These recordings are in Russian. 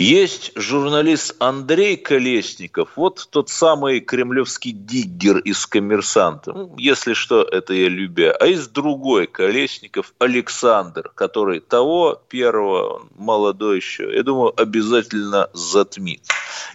Есть журналист Андрей Колесников, вот тот самый кремлевский диггер из «Коммерсанта». Ну, если что, это я любя. А есть другой Колесников, Александр, который того первого, молодой еще, я думаю, обязательно затмит.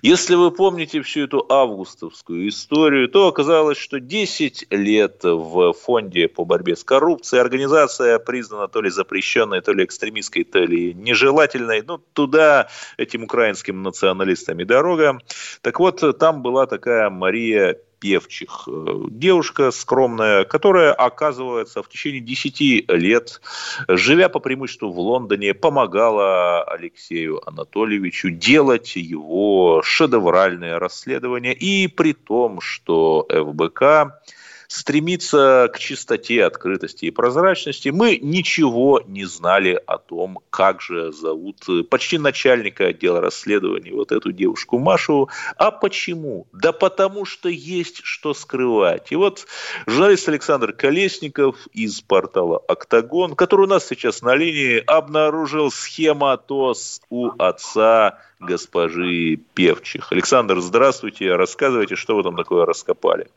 Если вы помните всю эту августовскую историю, то оказалось, что 10 лет в фонде по борьбе с коррупцией организация признана то ли запрещенной, то ли экстремистской, то ли нежелательной. Ну, туда эти этим украинским националистам и дорога. Так вот, там была такая Мария Певчих. Девушка скромная, которая, оказывается, в течение 10 лет, живя по преимуществу в Лондоне, помогала Алексею Анатольевичу делать его шедевральное расследование. И при том, что ФБК стремиться к чистоте, открытости и прозрачности. Мы ничего не знали о том, как же зовут почти начальника отдела расследований вот эту девушку Машу. А почему? Да потому что есть что скрывать. И вот журналист Александр Колесников из портала «Октагон», который у нас сейчас на линии, обнаружил схематоз у отца госпожи Певчих. Александр, здравствуйте. Рассказывайте, что вы там такое раскопали.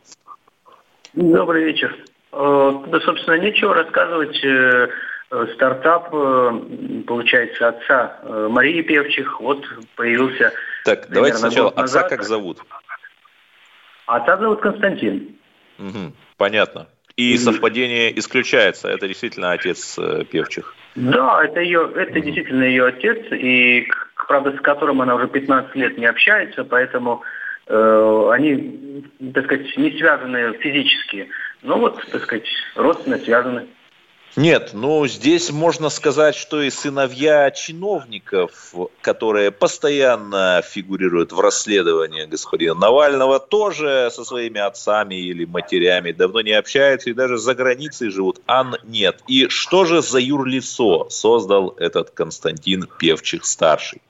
Добрый вечер. Э, да, собственно, нечего рассказывать. Э, э, стартап, получается, отца Марии Певчих, вот появился... Так, давайте сначала, отца как зовут? Отца зовут Константин. Угу, понятно. И совпадение исключается. Это действительно отец Певчих. Да, это ее, это действительно ее отец, и правда, с которым она уже 15 лет не общается, поэтому они, так сказать, не связаны физически, но вот, так сказать, родственно связаны. Нет, ну здесь можно сказать, что и сыновья чиновников, которые постоянно фигурируют в расследовании господина Навального, тоже со своими отцами или матерями давно не общаются и даже за границей живут, а нет. И что же за юрлицо создал этот Константин Певчих-старший?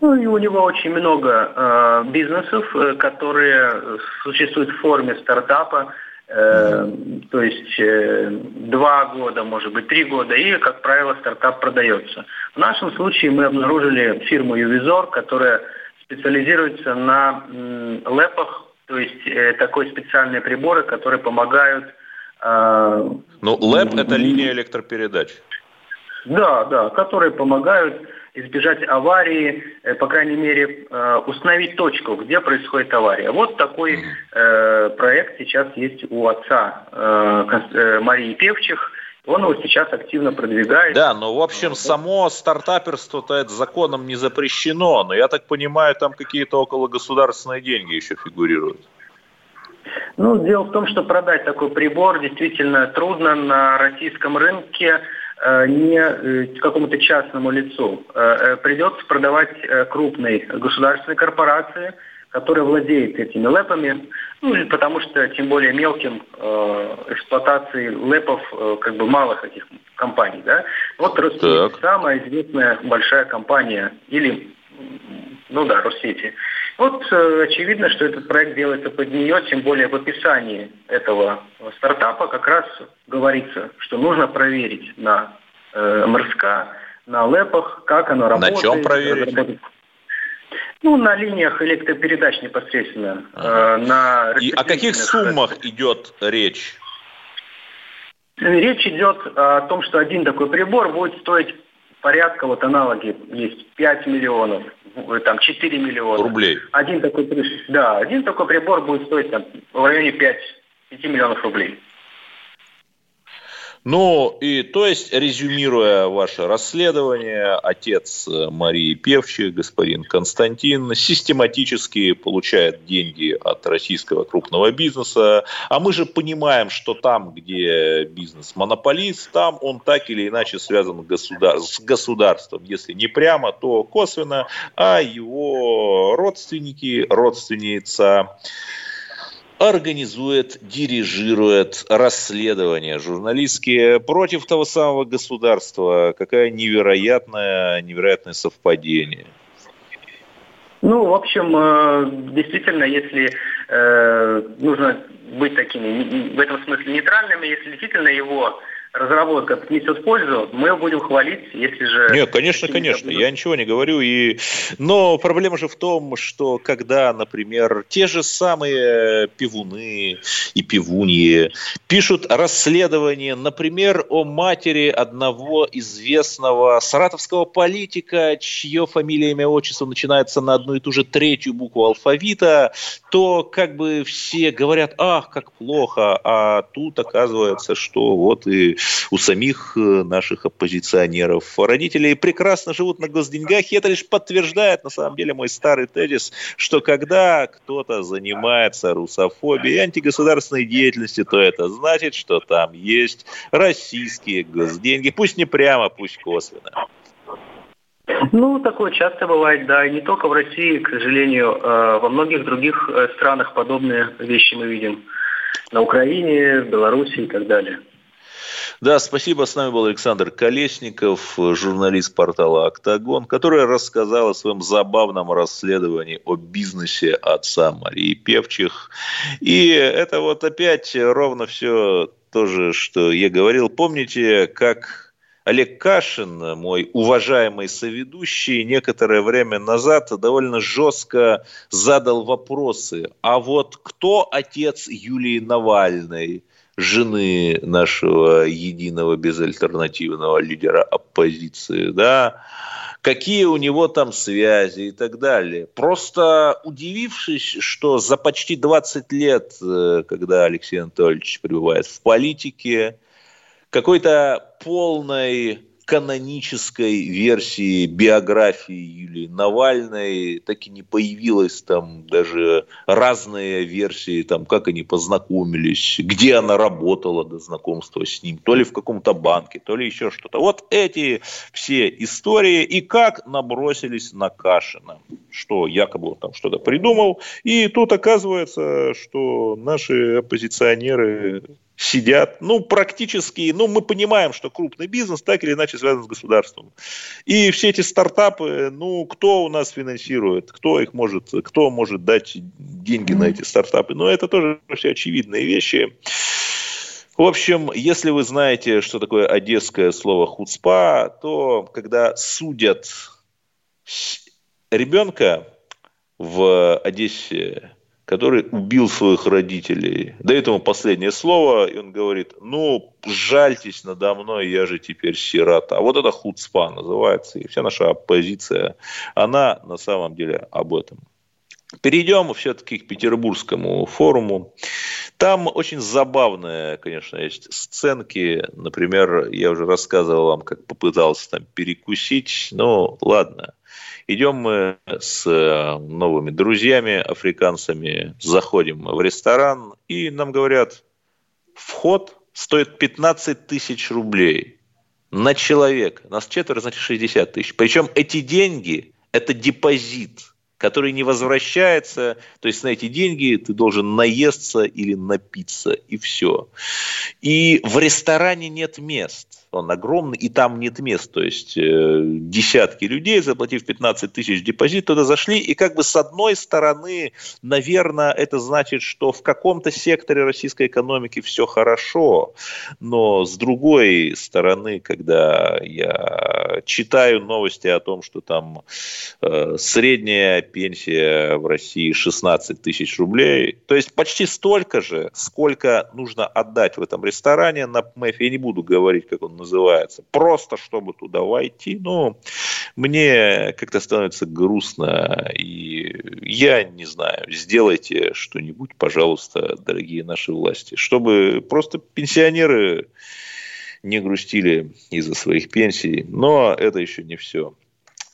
Ну, и у него очень много э, бизнесов, э, которые существуют в форме стартапа, э, то есть э, два года, может быть, три года, и, как правило, стартап продается. В нашем случае мы обнаружили фирму Ювизор, которая специализируется на э, лэпах, то есть э, такой специальные приборы, которые помогают... Э, ну, лэп – это линия электропередач. Да, да, которые помогают избежать аварии, э, по крайней мере, э, установить точку, где происходит авария. Вот такой э, проект сейчас есть у отца Марии Певчих. Он его сейчас активно продвигает. Да, но в общем само стартаперство-то это законом не запрещено, но я так понимаю, там какие-то около государственные деньги еще фигурируют. Ну, дело в том, что продать такой прибор действительно трудно на российском рынке. Э, не э, какому-то частному лицу. Э, придется продавать крупной государственной корпорации, которая владеет этими лэпами, ну, потому что тем более мелким эксплуатации лэпов как бы малых этих компаний, да. Вот Россеть, самая известная большая компания, или, ну да, Россети. Вот э, очевидно, что этот проект делается под нее, тем более в описании этого стартапа как раз говорится, что нужно проверить на э, МРСК, на ЛЭПах, как оно работает. На чем проверить? Ну, на линиях электропередач непосредственно. Ага. Э, на И о каких суммах идет речь? Речь идет о том, что один такой прибор будет стоить порядка, вот аналоги есть, 5 миллионов, там 4 миллиона. Рублей. Один такой, да, один такой прибор будет стоить там, в районе 5, 5 миллионов рублей. Ну, и то есть, резюмируя ваше расследование, отец Марии Певчи, господин Константин, систематически получает деньги от российского крупного бизнеса. А мы же понимаем, что там, где бизнес монополист, там он так или иначе связан государ- с государством. Если не прямо, то косвенно, а его родственники, родственница организует, дирижирует расследования журналистские против того самого государства. Какая невероятное, невероятное совпадение. Ну, в общем, э, действительно, если э, нужно быть такими, в этом смысле нейтральными, если действительно его разработка принесет пользу, мы будем хвалить, если же... Нет, конечно, конечно, я ничего не говорю. И... Но проблема же в том, что когда, например, те же самые пивуны и пивуньи пишут расследование, например, о матери одного известного саратовского политика, чье фамилия, имя, отчество начинается на одну и ту же третью букву алфавита, то как бы все говорят, ах, как плохо, а тут оказывается, что вот и у самих э, наших оппозиционеров. Родители прекрасно живут на госденьгах, и это лишь подтверждает, на самом деле, мой старый тезис, что когда кто-то занимается русофобией и антигосударственной деятельностью, то это значит, что там есть российские госденьги, пусть не прямо, пусть косвенно. Ну, такое часто бывает, да, и не только в России, к сожалению, э, во многих других э, странах подобные вещи мы видим. На Украине, в Беларуси и так далее. Да, спасибо. С нами был Александр Колесников, журналист портала «Октагон», который рассказал о своем забавном расследовании о бизнесе отца Марии Певчих. И это вот опять ровно все то же, что я говорил. Помните, как Олег Кашин, мой уважаемый соведущий, некоторое время назад довольно жестко задал вопросы. А вот кто отец Юлии Навальной? Жены нашего единого безальтернативного лидера оппозиции, да, какие у него там связи и так далее. Просто удивившись, что за почти 20 лет, э, когда Алексей Анатольевич пребывает в политике, какой-то полной канонической версии биографии Юлии Навальной так и не появилось там даже разные версии, там, как они познакомились, где она работала до знакомства с ним, то ли в каком-то банке, то ли еще что-то. Вот эти все истории и как набросились на Кашина, что якобы он там что-то придумал, и тут оказывается, что наши оппозиционеры сидят, ну, практически, ну, мы понимаем, что крупный бизнес так или иначе связан с государством. И все эти стартапы, ну, кто у нас финансирует, кто их может, кто может дать деньги на эти стартапы, ну, это тоже все очевидные вещи. В общем, если вы знаете, что такое одесское слово хуцпа, то когда судят ребенка в Одессе который убил своих родителей. Дает ему последнее слово, и он говорит, ну, жальтесь надо мной, я же теперь сирота. А вот это худспа называется, и вся наша оппозиция, она на самом деле об этом. Перейдем все-таки к Петербургскому форуму. Там очень забавные, конечно, есть сценки. Например, я уже рассказывал вам, как попытался там перекусить. Ну, ладно. Идем мы с э, новыми друзьями, африканцами, заходим в ресторан, и нам говорят, вход стоит 15 тысяч рублей на человека. Нас четверо, значит 60 тысяч. Причем эти деньги – это депозит – который не возвращается, то есть на эти деньги ты должен наесться или напиться, и все. И в ресторане нет мест он огромный, и там нет мест. То есть э, десятки людей, заплатив 15 тысяч депозит, туда зашли, и как бы с одной стороны, наверное, это значит, что в каком-то секторе российской экономики все хорошо, но с другой стороны, когда я читаю новости о том, что там э, средняя пенсия в России 16 тысяч рублей, то есть почти столько же, сколько нужно отдать в этом ресторане на ПМЭФ, я не буду говорить, как он называется, просто чтобы туда войти, ну, мне как-то становится грустно, и я не знаю, сделайте что-нибудь, пожалуйста, дорогие наши власти, чтобы просто пенсионеры не грустили из-за своих пенсий, но это еще не все.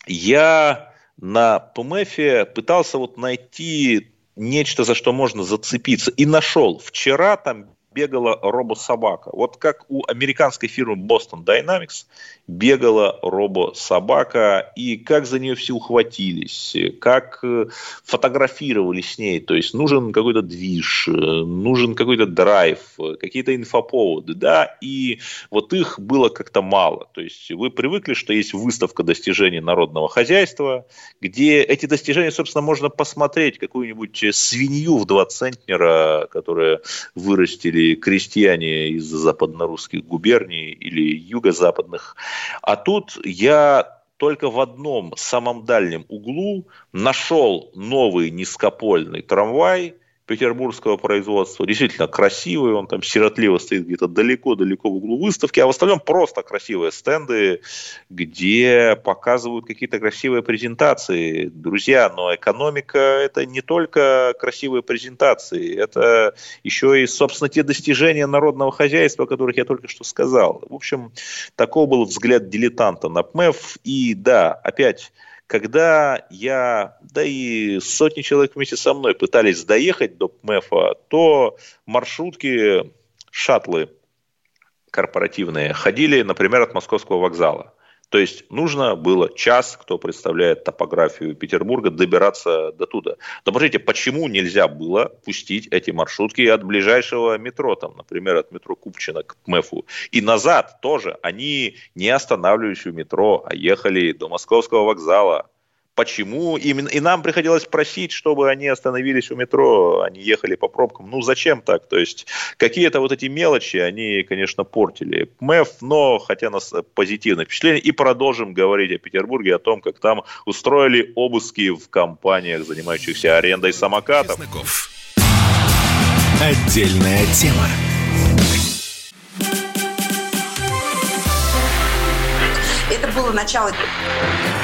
Я на ПМФе пытался вот найти нечто, за что можно зацепиться. И нашел. Вчера там бегала робособака. Вот как у американской фирмы Boston Dynamics бегала робособака, и как за нее все ухватились, как э, фотографировали с ней. То есть нужен какой-то движ, э, нужен какой-то драйв, какие-то инфоповоды, да, и вот их было как-то мало. То есть вы привыкли, что есть выставка достижений народного хозяйства, где эти достижения, собственно, можно посмотреть, какую-нибудь свинью в два центнера, которая вырастили крестьяне из западно-русских губерний или юго-западных. А тут я только в одном самом дальнем углу нашел новый низкопольный трамвай – петербургского производства. Действительно красивый, он там сиротливо стоит где-то далеко-далеко в углу выставки, а в остальном просто красивые стенды, где показывают какие-то красивые презентации. Друзья, но экономика – это не только красивые презентации, это еще и, собственно, те достижения народного хозяйства, о которых я только что сказал. В общем, такой был взгляд дилетанта на ПМЭФ. И да, опять когда я, да и сотни человек вместе со мной пытались доехать до ПМЭФа, то маршрутки, шаттлы корпоративные ходили, например, от московского вокзала. То есть нужно было час, кто представляет топографию Петербурга, добираться до туда. Но посмотрите, почему нельзя было пустить эти маршрутки от ближайшего метро, там, например, от метро Купчино к МЭФу. И назад тоже. Они не останавливались у метро, а ехали до московского вокзала, почему именно. И нам приходилось просить, чтобы они остановились у метро, они ехали по пробкам. Ну, зачем так? То есть, какие-то вот эти мелочи, они, конечно, портили МЭФ, но хотя нас позитивное впечатление. И продолжим говорить о Петербурге, о том, как там устроили обыски в компаниях, занимающихся арендой самокатов. Чесноков. Отдельная тема. Это было начало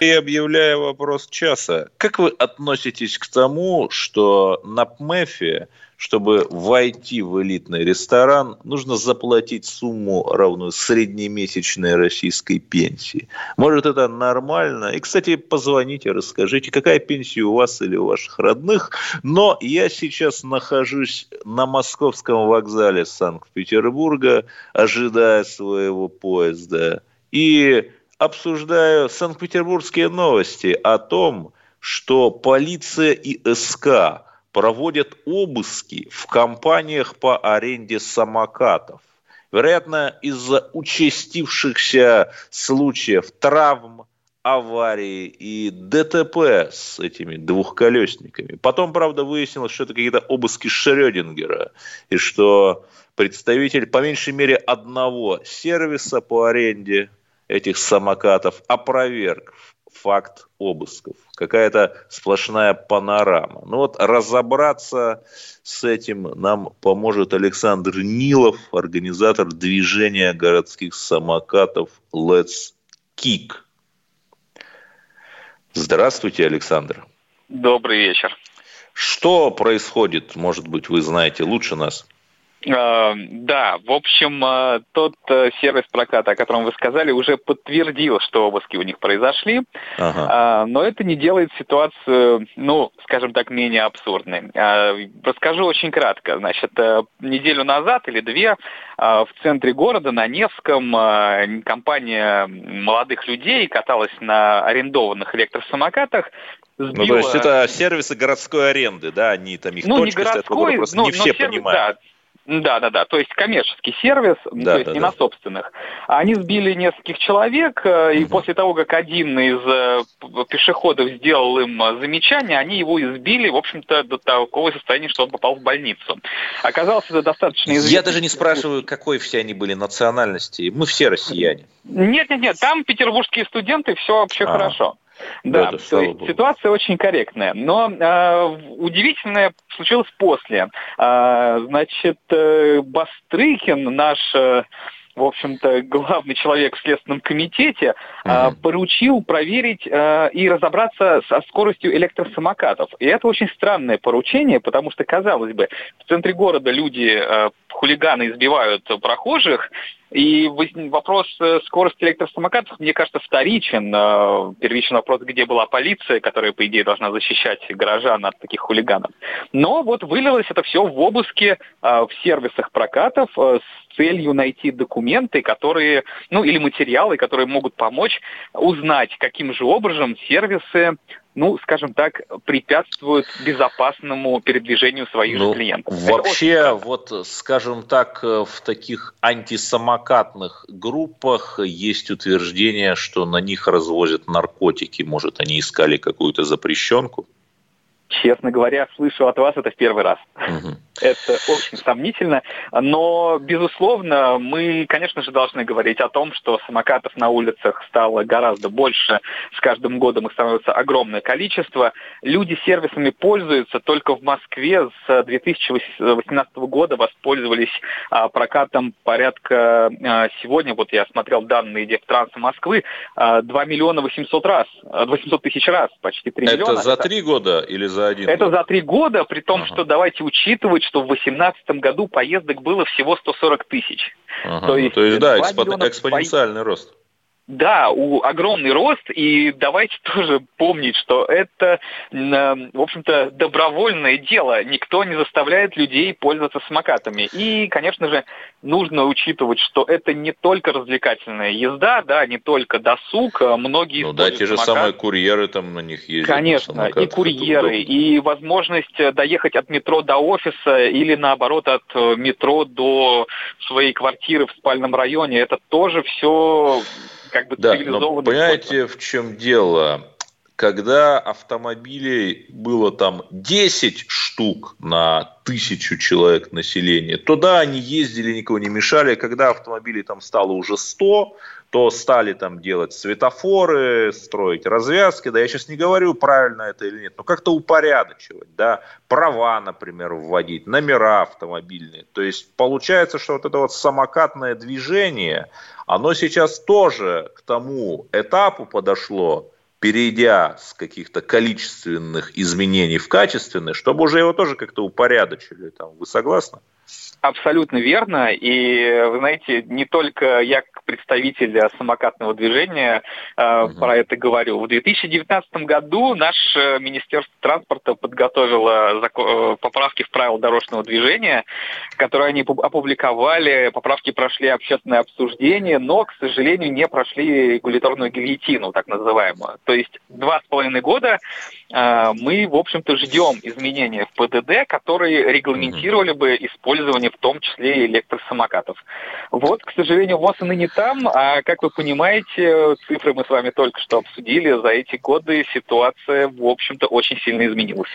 И объявляю вопрос часа. Как вы относитесь к тому, что на ПМЭФе, чтобы войти в элитный ресторан, нужно заплатить сумму, равную среднемесячной российской пенсии? Может, это нормально? И, кстати, позвоните, расскажите, какая пенсия у вас или у ваших родных. Но я сейчас нахожусь на московском вокзале Санкт-Петербурга, ожидая своего поезда. И обсуждаю Санкт-Петербургские новости о том, что полиция и СК проводят обыски в компаниях по аренде самокатов. Вероятно, из-за участившихся случаев травм, аварий и ДТП с этими двухколесниками. Потом, правда, выяснилось, что это какие-то обыски Шрёдингера, и что представитель по меньшей мере одного сервиса по аренде этих самокатов опроверг факт обысков. Какая-то сплошная панорама. Ну вот разобраться с этим нам поможет Александр Нилов, организатор движения городских самокатов Let's Kick. Здравствуйте, Александр. Добрый вечер. Что происходит, может быть, вы знаете лучше нас? А, да, в общем, а, тот э, сервис проката, о котором вы сказали, уже подтвердил, что обыски у них произошли, ага. Но это не делает ситуацию, ну, скажем так, менее абсурдной. Расскажу очень кратко. Значит, э, неделю назад или две в центре города, на Невском, компания молодых людей каталась на арендованных электросамокатах, Сбила... Ну, то есть это сервисы городской аренды, да, они там их ну, точка не городской, просто ну, не все сервис, понимают. Да, да, да, да. То есть коммерческий сервис, да, то есть да, не да. на собственных. Они сбили нескольких человек, угу. и после того, как один из э, пешеходов сделал им э, замечание, они его избили, в общем-то, до такого состояния, что он попал в больницу. Оказалось, это достаточно известно. Я даже не спрашиваю, какой все они были национальности. Мы все россияне. Нет, нет, нет. Там петербургские студенты, все вообще а. хорошо. Да, да то есть ситуация очень корректная. Но э, удивительное случилось после. Э, значит, э, Бастрыкин, наш э, в общем-то, главный человек в Следственном комитете, mm-hmm. поручил проверить э, и разобраться со скоростью электросамокатов. И это очень странное поручение, потому что, казалось бы, в центре города люди, э, хулиганы избивают прохожих, и вопрос э, скорости электросамокатов, мне кажется, вторичен. Э, первичный вопрос, где была полиция, которая, по идее, должна защищать горожан от таких хулиганов. Но вот вылилось это все в обыске э, в сервисах прокатов с целью найти документы, которые, ну или материалы, которые могут помочь узнать, каким же образом сервисы ну, скажем так, препятствуют безопасному передвижению своих ну, же клиентов. Вообще, вот, скажем так, в таких антисамокатных группах есть утверждение, что на них развозят наркотики. Может, они искали какую-то запрещенку? Честно говоря, слышу от вас это в первый раз. Угу. Это очень сомнительно. Но, безусловно, мы, конечно же, должны говорить о том, что самокатов на улицах стало гораздо больше. С каждым годом их становится огромное количество. Люди сервисами пользуются. Только в Москве с 2018 года воспользовались а, прокатом порядка а, сегодня, вот я смотрел данные Дептранса Москвы, 2 а, миллиона 800 раз, 800 тысяч раз, почти 3 Это миллиона. Это за три года или за за один Это год. за три года, при том, ага. что давайте учитывать, что в 2018 году поездок было всего 140 тысяч. Ага. То есть, То есть да, экспоненциальный по... рост. Да, у огромный рост, и давайте тоже помнить, что это, в общем-то, добровольное дело. Никто не заставляет людей пользоваться самокатами. И, конечно же, нужно учитывать, что это не только развлекательная езда, да, не только досуг. А многие ну да, те же самокат. самые курьеры там на них ездят. Конечно, и курьеры, и возможность доехать от метро до офиса или, наоборот, от э, метро до своей квартиры в спальном районе. Это тоже все как бы да, цивилизованный. Но понимаете, способ. в чем дело? Когда автомобилей было там 10 штук на тысячу человек населения, то да, они ездили, никого не мешали. Когда автомобилей там стало уже 100, то стали там делать светофоры, строить развязки. Да, я сейчас не говорю, правильно это или нет, но как-то упорядочивать, да, права, например, вводить, номера автомобильные. То есть получается, что вот это вот самокатное движение, оно сейчас тоже к тому этапу подошло, перейдя с каких-то количественных изменений в качественные, чтобы уже его тоже как-то упорядочили. Там, вы согласны? Абсолютно верно. И, вы знаете, не только я представитель самокатного движения угу. про это говорю. В 2019 году наше Министерство транспорта подготовило э, поправки в правила дорожного движения, которые они опубликовали. Поправки прошли общественное обсуждение, но, к сожалению, не прошли регуляторную гильотину, так называемую. То есть два с половиной года э, мы, в общем-то, ждем изменения в ПДД, которые регламентировали бы использование в том числе и электросамокатов. Вот, к сожалению, ВОЗ и ныне там, а как вы понимаете, цифры мы с вами только что обсудили, за эти годы ситуация, в общем-то, очень сильно изменилась.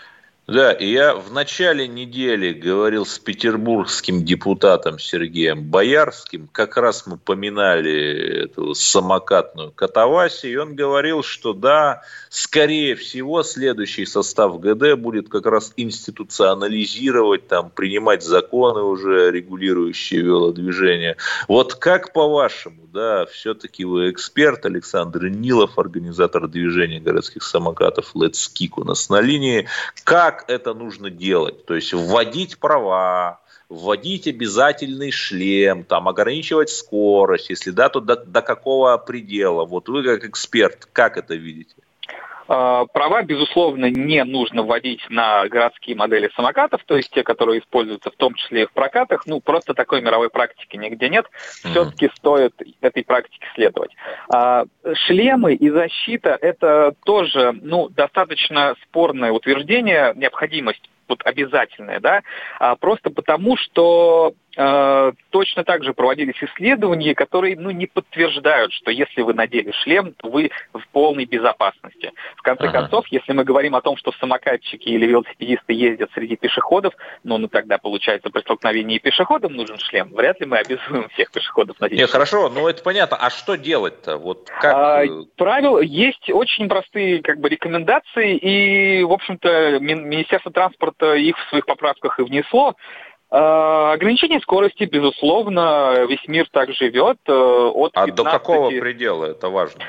Да, и я в начале недели говорил с петербургским депутатом Сергеем Боярским, как раз мы поминали эту самокатную катавасию, и он говорил, что да, скорее всего, следующий состав ГД будет как раз институционализировать, там, принимать законы уже, регулирующие велодвижение. Вот как по-вашему, да, все-таки вы эксперт, Александр Нилов, организатор движения городских самокатов Let's Kick у нас на линии, как как это нужно делать. То есть вводить права, вводить обязательный шлем, там, ограничивать скорость, если да, то до, до какого предела. Вот вы как эксперт, как это видите? А, права, безусловно, не нужно вводить на городские модели самокатов, то есть те, которые используются в том числе и в прокатах. Ну, просто такой мировой практики нигде нет. Все-таки стоит этой практике следовать. А, шлемы и защита – это тоже ну, достаточно спорное утверждение, необходимость вот обязательное, да, а просто потому, что точно так же проводились исследования, которые ну, не подтверждают, что если вы надели шлем, то вы в полной безопасности. В конце ага. концов, если мы говорим о том, что самокатчики или велосипедисты ездят среди пешеходов, ну, ну тогда получается при столкновении пешеходам нужен шлем. Вряд ли мы обязуем всех пешеходов надеть. Нет, хорошо, ну это понятно. А что делать-то? Вот как... а, правил есть очень простые как бы рекомендации, и, в общем-то, Министерство транспорта их в своих поправках и внесло. Ограничение скорости, безусловно, весь мир так живет. От а 15... до какого предела? Это важно.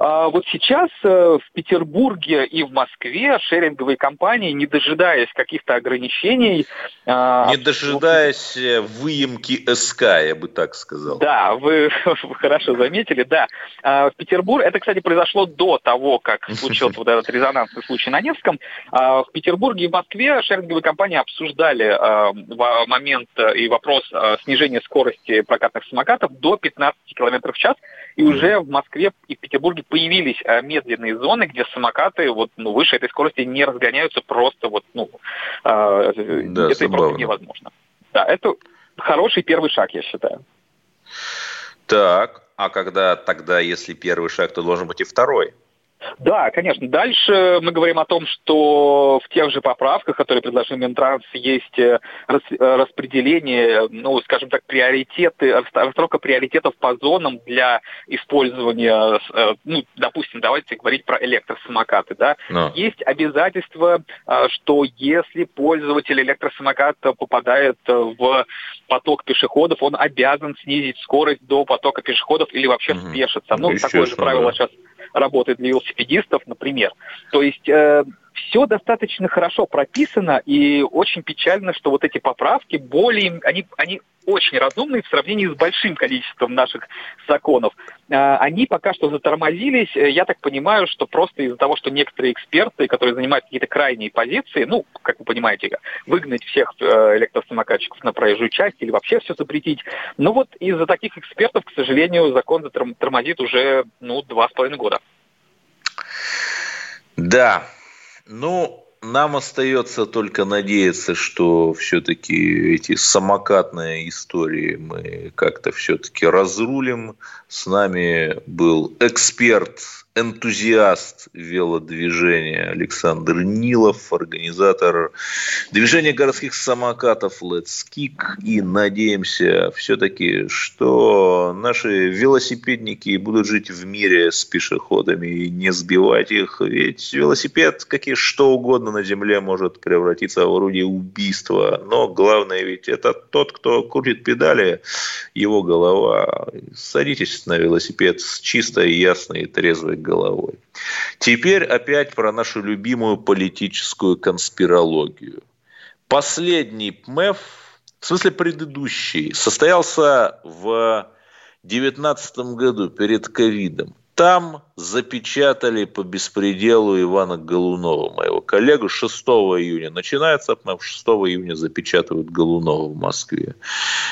А, вот сейчас э, в Петербурге и в Москве шеринговые компании, не дожидаясь каких-то ограничений... А, не дожидаясь э, выемки СК, я бы так сказал. Да, вы, вы хорошо заметили, да. А, в Петербурге, это, кстати, произошло до того, как случился вот этот резонансный случай на Невском. В Петербурге и в Москве шеринговые компании обсуждали момент э, и вопрос снижения скорости прокатных самокатов до 15 км в час. И уже в Москве и в Петербурге появились э, медленные зоны, где самокаты вот, ну, выше этой скорости не разгоняются просто вот, ну, э, да, это просто невозможно. Да, это хороший первый шаг, я считаю. Так, а когда тогда, если первый шаг, то должен быть и второй? Да, конечно. Дальше мы говорим о том, что в тех же поправках, которые предложил Минтранс, есть э, э, распределение, ну, скажем так, приоритеты, расстановка приоритетов по зонам для использования, э, ну, допустим, давайте говорить про электросамокаты, да. Но. Есть обязательство, что если пользователь электросамоката попадает в поток пешеходов, он обязан снизить скорость до потока пешеходов или вообще угу. спешиться. Ну, Еще такое же правило сейчас работает для велосипедистов, например. То есть э, все достаточно хорошо прописано, и очень печально, что вот эти поправки более, они, они очень разумные в сравнении с большим количеством наших законов. Э, они пока что затормозились. Я так понимаю, что просто из-за того, что некоторые эксперты, которые занимают какие-то крайние позиции, ну, как вы понимаете, выгнать всех э, электросамокатчиков на проезжую часть или вообще все запретить. Но вот из-за таких экспертов, к сожалению, закон затормозит уже, ну, два с половиной года. Да, ну, нам остается только надеяться, что все-таки эти самокатные истории мы как-то все-таки разрулим. С нами был эксперт энтузиаст велодвижения Александр Нилов, организатор движения городских самокатов Let's Kick. И надеемся все-таки, что наши велосипедники будут жить в мире с пешеходами и не сбивать их. Ведь велосипед, как и что угодно на земле, может превратиться в орудие убийства. Но главное ведь это тот, кто крутит педали, его голова. Садитесь на велосипед с чистой, ясной, трезвой головой. Теперь опять про нашу любимую политическую конспирологию. Последний ПМЭФ, в смысле предыдущий, состоялся в 2019 году перед ковидом. Там запечатали по беспределу Ивана Голунова, моего коллегу, 6 июня. Начинается, 6 июня запечатывают Голунова в Москве.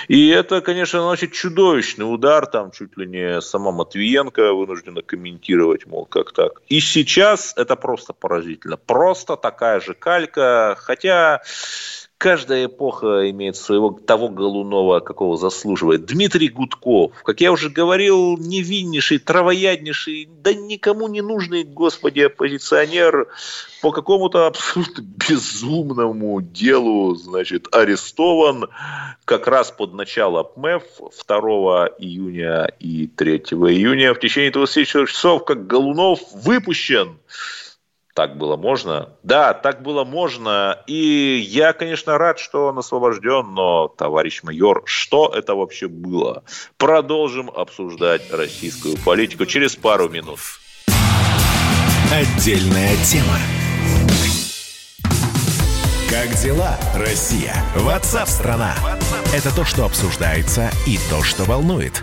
И это, конечно, наносит чудовищный удар. Там чуть ли не сама Матвиенко вынуждена комментировать, мол, как так. И сейчас это просто поразительно. Просто такая же калька. Хотя каждая эпоха имеет своего того Голунова, какого заслуживает. Дмитрий Гудков, как я уже говорил, невиннейший, травояднейший, да никому не нужный, господи, оппозиционер, по какому-то абсолютно безумному делу, значит, арестован как раз под начало ПМЭФ 2 июня и 3 июня. В течение 24 часов, как Голунов выпущен так было можно. Да, так было можно. И я, конечно, рад, что он освобожден, но, товарищ майор, что это вообще было? Продолжим обсуждать российскую политику через пару минут. Отдельная тема. Как дела, Россия? Ватсап-страна! Это то, что обсуждается и то, что волнует.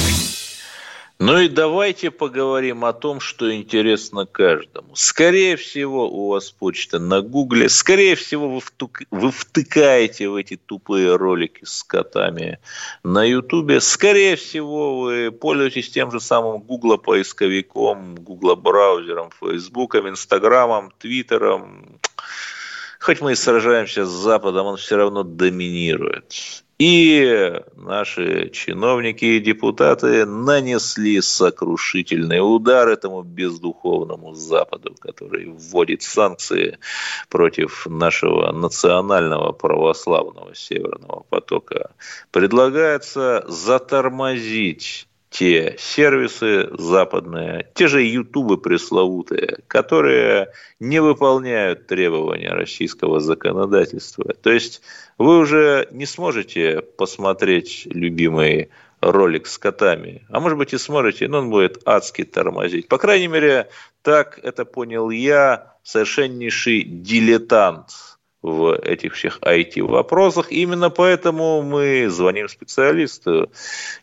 Ну и давайте поговорим о том, что интересно каждому. Скорее всего, у вас почта на Гугле. Скорее всего, вы, втук... вы втыкаете в эти тупые ролики с котами на Ютубе. Скорее всего, вы пользуетесь тем же самым Гугла поисковиком, Гугла браузером, Фейсбуком, Инстаграмом, Твиттером хоть мы и сражаемся с Западом, он все равно доминирует. И наши чиновники и депутаты нанесли сокрушительный удар этому бездуховному Западу, который вводит санкции против нашего национального православного Северного потока. Предлагается затормозить те сервисы западные, те же ютубы пресловутые, которые не выполняют требования российского законодательства. То есть вы уже не сможете посмотреть любимый ролик с котами. А может быть и сможете, но он будет адски тормозить. По крайней мере, так это понял я, совершеннейший дилетант – в этих всех IT-вопросах. Именно поэтому мы звоним специалисту.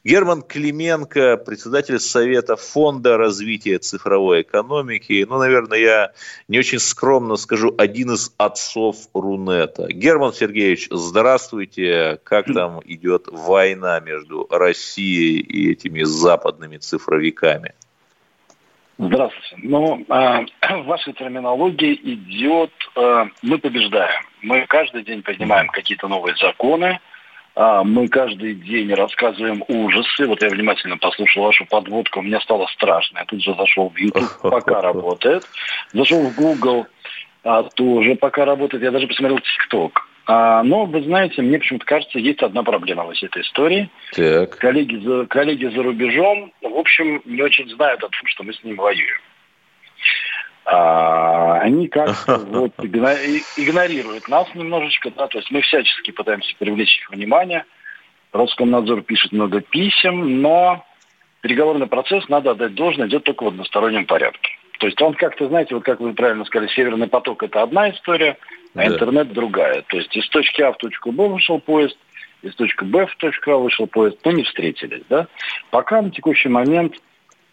Герман Клименко, председатель Совета Фонда развития цифровой экономики. Ну, наверное, я не очень скромно скажу, один из отцов Рунета. Герман Сергеевич, здравствуйте. Как там идет война между Россией и этими западными цифровиками? Здравствуйте. Ну, э, в вашей терминологии идет э, «мы побеждаем». Мы каждый день принимаем какие-то новые законы, э, мы каждый день рассказываем ужасы. Вот я внимательно послушал вашу подводку, мне стало страшно. Я тут же зашел в YouTube, пока работает. Зашел в Google, а, тоже пока работает. Я даже посмотрел TikTok. А, но, вы знаете, мне почему-то кажется, есть одна проблема во всей этой истории. Так. Коллеги, за, коллеги за рубежом, в общем, не очень знают о том, что мы с ним воюем. А, они как-то вот игнорируют нас немножечко, да, то есть мы всячески пытаемся привлечь их внимание. Роскомнадзор пишет много писем, но переговорный процесс, надо отдать должное, идет только в одностороннем порядке. То есть он как-то, знаете, вот как вы правильно сказали, Северный поток – это одна история, а да. интернет – другая. То есть из точки А в точку Б вышел поезд, из точки Б в точку А вышел поезд, но не встретились. Да? Пока на текущий момент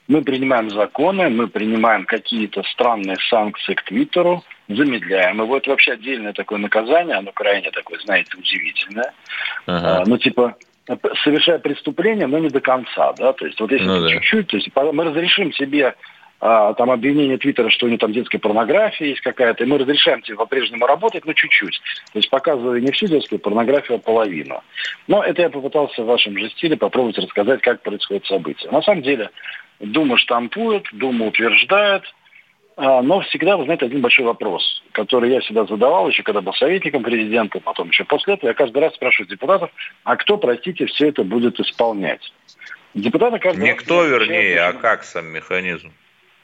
мы принимаем законы, мы принимаем какие-то странные санкции к Твиттеру, замедляем его. Это вообще отдельное такое наказание, оно крайне такое, знаете, удивительное. Ага. А, ну, типа, совершая преступление, но не до конца, да, то есть вот если ну, да. чуть-чуть, то есть мы разрешим себе там обвинение Твиттера, что у него там детская порнография есть какая-то, и мы разрешаем тебе по-прежнему работать, но чуть-чуть. То есть показывая не всю детскую порнографию, а половину. Но это я попытался в вашем же стиле попробовать рассказать, как происходят события. На самом деле, Дума штампует, Дума утверждает, а, но всегда возникает один большой вопрос, который я всегда задавал, еще когда был советником президента, потом еще после этого. Я каждый раз спрашиваю депутатов, а кто, простите, все это будет исполнять? Депутаты каждый Никто, раз... вернее, а как сам механизм?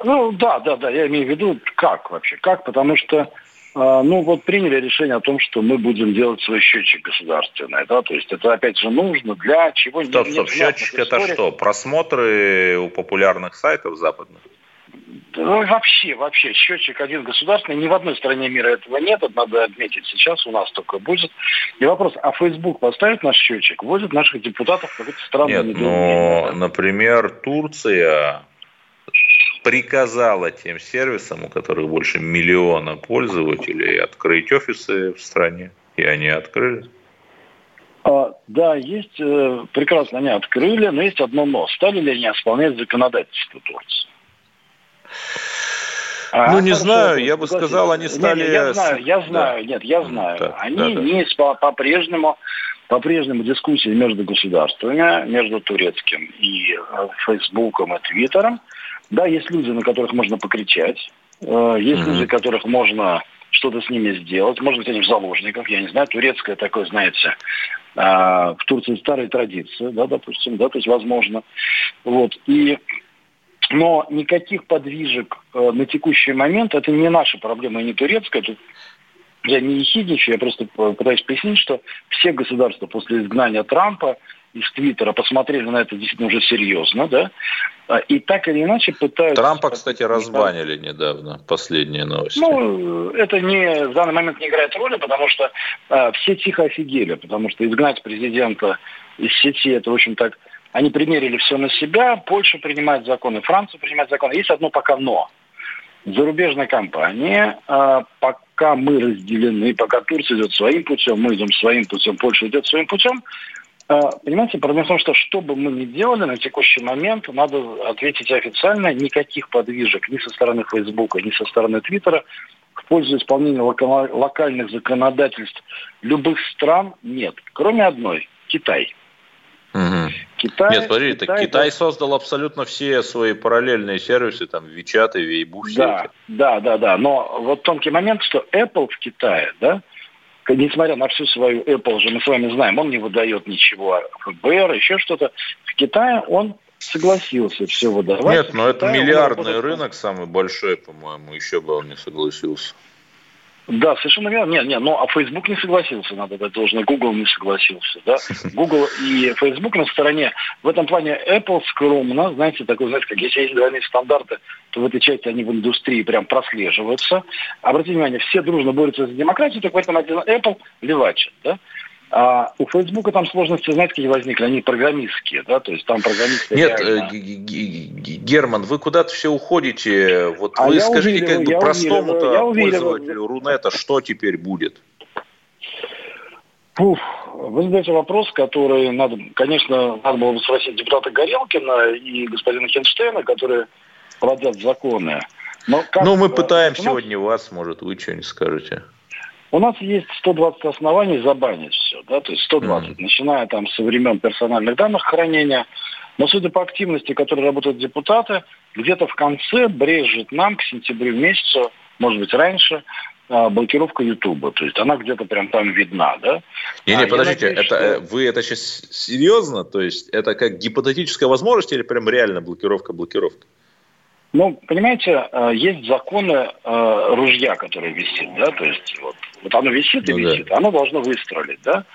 Ну, да, да, да, я имею в виду, как вообще, как, потому что а, ну вот приняли решение о том, что мы будем делать свой счетчик государственный, да, то есть это опять же нужно для чего? Стоп, стоп, счетчик это что, просмотры у популярных сайтов западных? Ну, вообще, вообще, счетчик один государственный, ни в одной стране мира этого нет, это надо отметить сейчас, у нас только будет. И вопрос, а Facebook поставит наш счетчик, вводит наших депутатов в какое-то странное Нет, но, да? например, Турция приказала тем сервисам, у которых больше миллиона пользователей, открыть офисы в стране, и они открыли. А, да, есть, э, прекрасно они открыли, но есть одно но. Стали ли они исполнять законодательство Турции? А, ну, не знаю, я бы сказал, они стали... Нет, я знаю, я знаю, да. нет, я знаю. Так, они да, да. не по-прежнему, по-прежнему дискуссии между государствами, между турецким и э, Фейсбуком и Твиттером, да, есть люди, на которых можно покричать, э, есть mm-hmm. люди, которых можно что-то с ними сделать, может быть, они в заложниках, я не знаю, турецкое такое, знаете, а, в Турции старая традиция, да, допустим, да, то есть возможно. Вот, и но никаких подвижек э, на текущий момент, это не наша проблема и не турецкая, тут я не ехидничаю, я просто пытаюсь пояснить, что все государства после изгнания Трампа из Твиттера посмотрели на это действительно уже серьезно, да, а, и так или иначе пытаются... Трампа, кстати, разбанили недавно, последние новости. Ну, это не, в данный момент не играет роли, потому что а, все тихо офигели, потому что изгнать президента из сети, это очень так... Они примерили все на себя, Польша принимает законы, Франция принимает законы. Есть одно пока «но». Зарубежная компания, а, пока мы разделены, пока Турция идет своим путем, мы идем своим путем, Польша идет своим путем, понимаете, проблема в том, что что бы мы ни делали на текущий момент, надо ответить официально, никаких подвижек ни со стороны Фейсбука, ни со стороны Твиттера в пользу исполнения локальных законодательств любых стран нет, кроме одной – Китай. Угу. Китай, Нет, смотри, Китай, так Китай да. создал абсолютно все свои параллельные сервисы, там, WeChat и Weibo. Да, да, да, да. Но вот тонкий момент, что Apple в Китае, да, несмотря на всю свою Apple же, мы с вами знаем, он не выдает ничего ФБР, еще что-то. В Китае он согласился все выдавать. Нет, но это миллиардный рынок самый большой, по-моему, еще бы он не согласился. Да, совершенно верно. Нет, нет, но а Facebook не согласился, надо дать должное. Google не согласился, да. Google и Facebook на стороне. В этом плане Apple скромно, знаете, такой, знаете, как если есть двойные стандарты, то в этой части они в индустрии прям прослеживаются. Обратите внимание, все дружно борются за демократию, так в этом один Apple левачит, да. А у Фейсбука там сложности, знаете, какие возникли? Они программистские, да, то есть там программисты Нет, реально... Э, Герман, вы куда-то все уходите. Вот а вы скажите как бы простому-то пользователю Рунета, что теперь будет? Фух, вы задаете вопрос, который надо, конечно, надо было бы спросить депутата Горелкина и господина Хенштейна, которые плодят законы. Но как, ну, мы пытаем сегодня вас, может, вы что-нибудь скажете. У нас есть 120 оснований забанить все, да, то есть 120, mm-hmm. начиная там со времен персональных данных хранения. Но судя по активности, которой работают депутаты, где-то в конце брежет нам к сентябрю месяцу, может быть раньше, а, блокировка Ютуба. То есть она где-то прям там видна, да? Не, не, а, подождите, надеюсь, это, что... Э, вы это сейчас серьезно? То есть это как гипотетическая возможность или прям реально блокировка-блокировка? Ну, понимаете, э, есть законы э, ружья, которые висит, да, то есть вот, вот оно висит и ну, висит, да. оно должно выстрелить, да.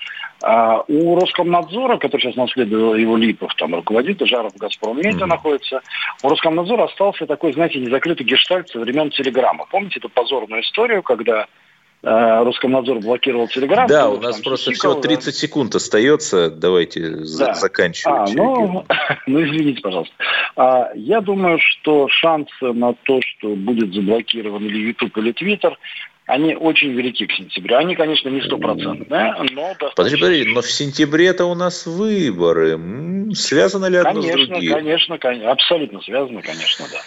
А у Роскомнадзора, который сейчас наследовал его Липов, там руководит, Жаров в Газпроммете mm-hmm. находится, у Роскомнадзора остался такой, знаете, незакрытый гештальт со времен Телеграма. Помните эту позорную историю, когда Э, Роскомнадзор блокировал Телеграм. Да, у нас просто всего 30 секунд остается. Давайте да. заканчивать. А, ну, ну, извините, пожалуйста. А, я думаю, что шансы на то, что будет заблокирован или YouTube, или Twitter, они очень велики к сентябрю. Они, конечно, не стопроцентные, но достаточно... Подожди, подожди, но в сентябре-то у нас выборы. Связано ли одно конечно, с другим? Конечно, конечно, абсолютно связано, конечно, да.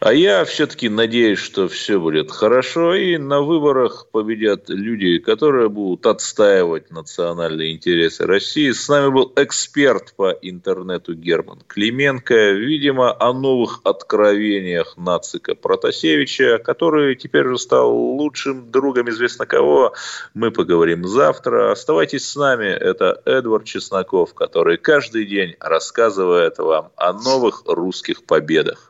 А я все-таки надеюсь, что все будет хорошо, и на выборах победят люди, которые будут отстаивать национальные интересы России. С нами был эксперт по интернету Герман Клименко. Видимо, о новых откровениях нацика Протасевича, который теперь уже стал лучшим другом известно кого. Мы поговорим завтра. Оставайтесь с нами. Это Эдвард Чесноков, который каждый день рассказывает вам о новых русских победах.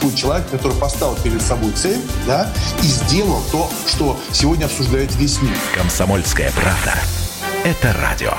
существует человек, который поставил перед собой цель, да, и сделал то, что сегодня обсуждает весь мир. Комсомольская правда. Это радио.